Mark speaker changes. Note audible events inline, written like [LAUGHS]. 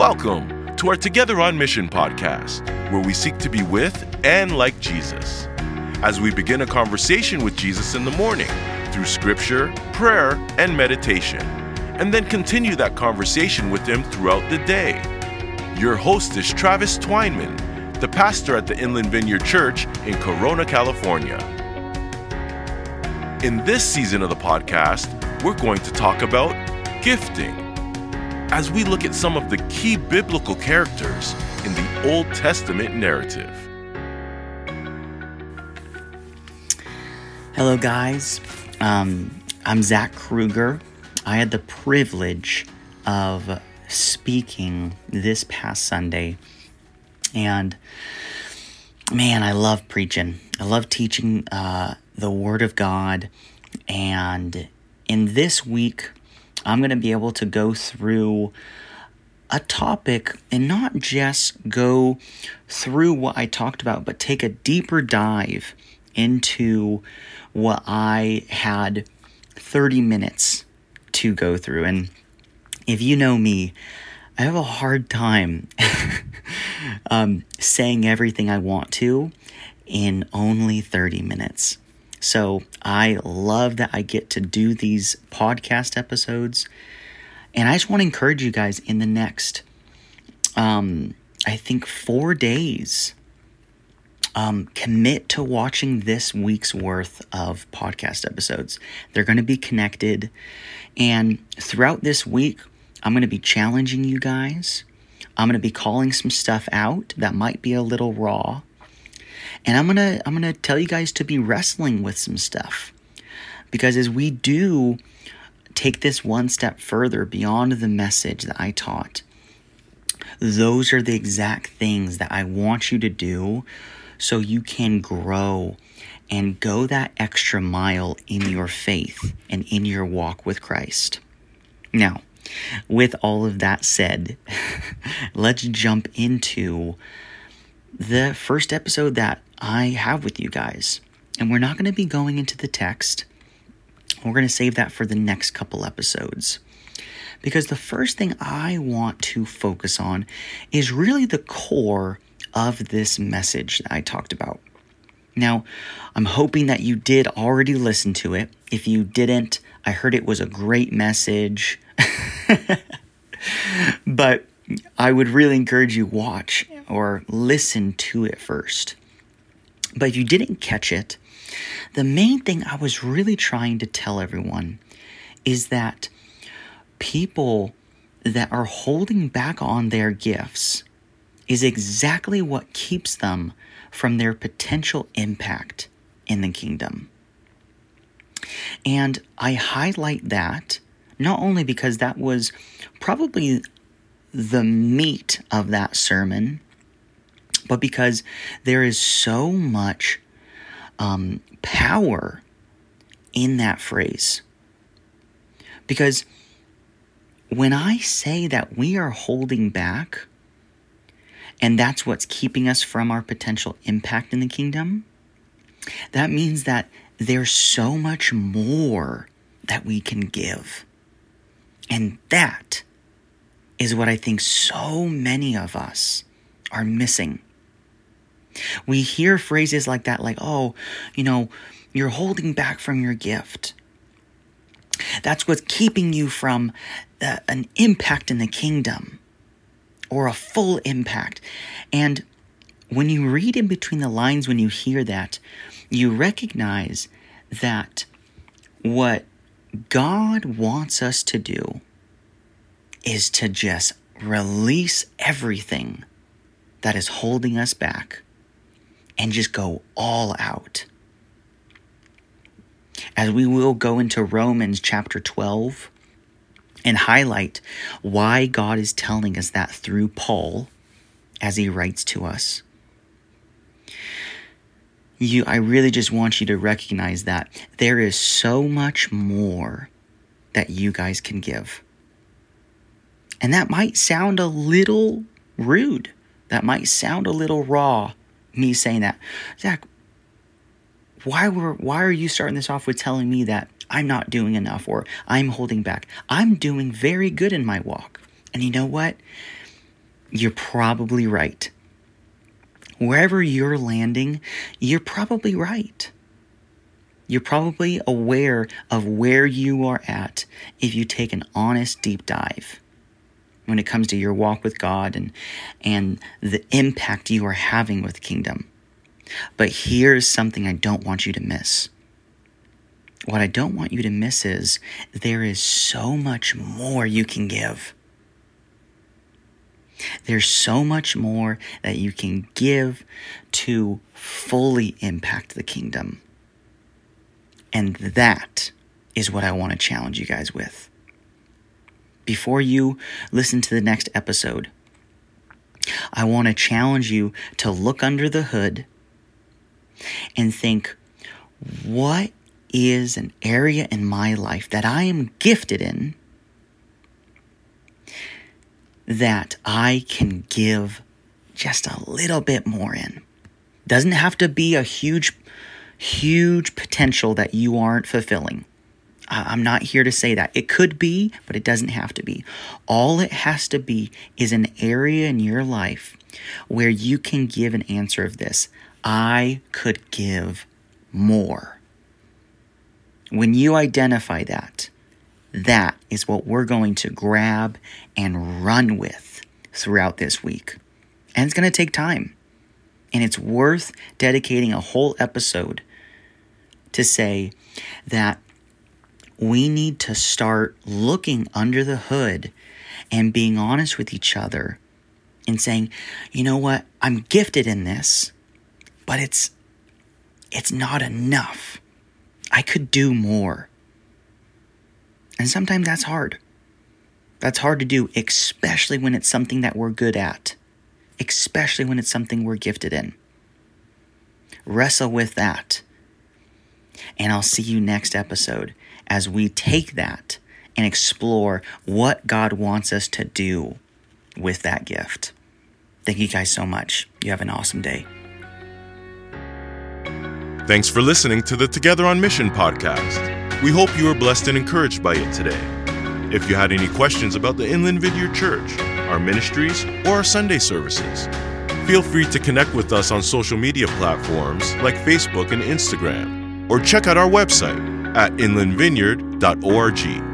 Speaker 1: Welcome to our Together on Mission podcast, where we seek to be with and like Jesus. As we begin a conversation with Jesus in the morning through scripture, prayer, and meditation, and then continue that conversation with Him throughout the day. Your host is Travis Twineman, the pastor at the Inland Vineyard Church in Corona, California. In this season of the podcast, we're going to talk about gifting as we look at some of the key biblical characters in the Old Testament narrative.
Speaker 2: Hello, guys. Um, I'm Zach Kruger. I had the privilege of speaking this past Sunday, and man, I love preaching. I love teaching uh, the Word of God, and in this week, I'm going to be able to go through a topic and not just go through what I talked about, but take a deeper dive into what I had 30 minutes to go through. And if you know me, I have a hard time [LAUGHS] um, saying everything I want to in only 30 minutes. So I love that I get to do these podcast episodes. And I just want to encourage you guys in the next, um, I think, four days, um, commit to watching this week's worth of podcast episodes. They're going to be connected. And throughout this week, I'm going to be challenging you guys. I'm going to be calling some stuff out that might be a little raw. And I'm going to I'm going to tell you guys to be wrestling with some stuff. Because as we do take this one step further beyond the message that I taught, those are the exact things that I want you to do so you can grow and go that extra mile in your faith and in your walk with Christ. Now, with all of that said, [LAUGHS] let's jump into the first episode that I have with you guys. And we're not going to be going into the text. We're going to save that for the next couple episodes. Because the first thing I want to focus on is really the core of this message that I talked about. Now, I'm hoping that you did already listen to it. If you didn't, I heard it was a great message. [LAUGHS] but I would really encourage you watch or listen to it first. But if you didn't catch it, the main thing I was really trying to tell everyone is that people that are holding back on their gifts is exactly what keeps them from their potential impact in the kingdom. And I highlight that not only because that was probably the meat of that sermon, but because there is so much um, power in that phrase. Because when I say that we are holding back, and that's what's keeping us from our potential impact in the kingdom, that means that there's so much more that we can give. And that is what I think so many of us are missing. We hear phrases like that, like, oh, you know, you're holding back from your gift. That's what's keeping you from uh, an impact in the kingdom or a full impact. And when you read in between the lines, when you hear that, you recognize that what God wants us to do is to just release everything that is holding us back and just go all out. As we will go into Romans chapter 12 and highlight why God is telling us that through Paul as he writes to us. You I really just want you to recognize that there is so much more that you guys can give. And that might sound a little rude. That might sound a little raw, me saying that. Zach, why were why are you starting this off with telling me that I'm not doing enough or I'm holding back? I'm doing very good in my walk. And you know what? you're probably right. Wherever you're landing, you're probably right. You're probably aware of where you are at if you take an honest deep dive when it comes to your walk with God and and the impact you are having with the kingdom. But here's something I don't want you to miss. What I don't want you to miss is there is so much more you can give. There's so much more that you can give to fully impact the kingdom. And that is what I want to challenge you guys with. Before you listen to the next episode, I want to challenge you to look under the hood and think what is an area in my life that I am gifted in that I can give just a little bit more in. Doesn't have to be a huge, huge potential that you aren't fulfilling. I'm not here to say that. It could be, but it doesn't have to be. All it has to be is an area in your life where you can give an answer of this I could give more. When you identify that, that is what we're going to grab and run with throughout this week. And it's going to take time. And it's worth dedicating a whole episode to say that we need to start looking under the hood and being honest with each other and saying, you know what, I'm gifted in this, but it's it's not enough. I could do more. And sometimes that's hard. That's hard to do, especially when it's something that we're good at, especially when it's something we're gifted in. Wrestle with that. And I'll see you next episode as we take that and explore what God wants us to do with that gift. Thank you guys so much. You have an awesome day.
Speaker 1: Thanks for listening to the Together on Mission podcast. We hope you were blessed and encouraged by it today. If you had any questions about the Inland Vineyard Church, our ministries, or our Sunday services, feel free to connect with us on social media platforms like Facebook and Instagram, or check out our website at inlandvineyard.org.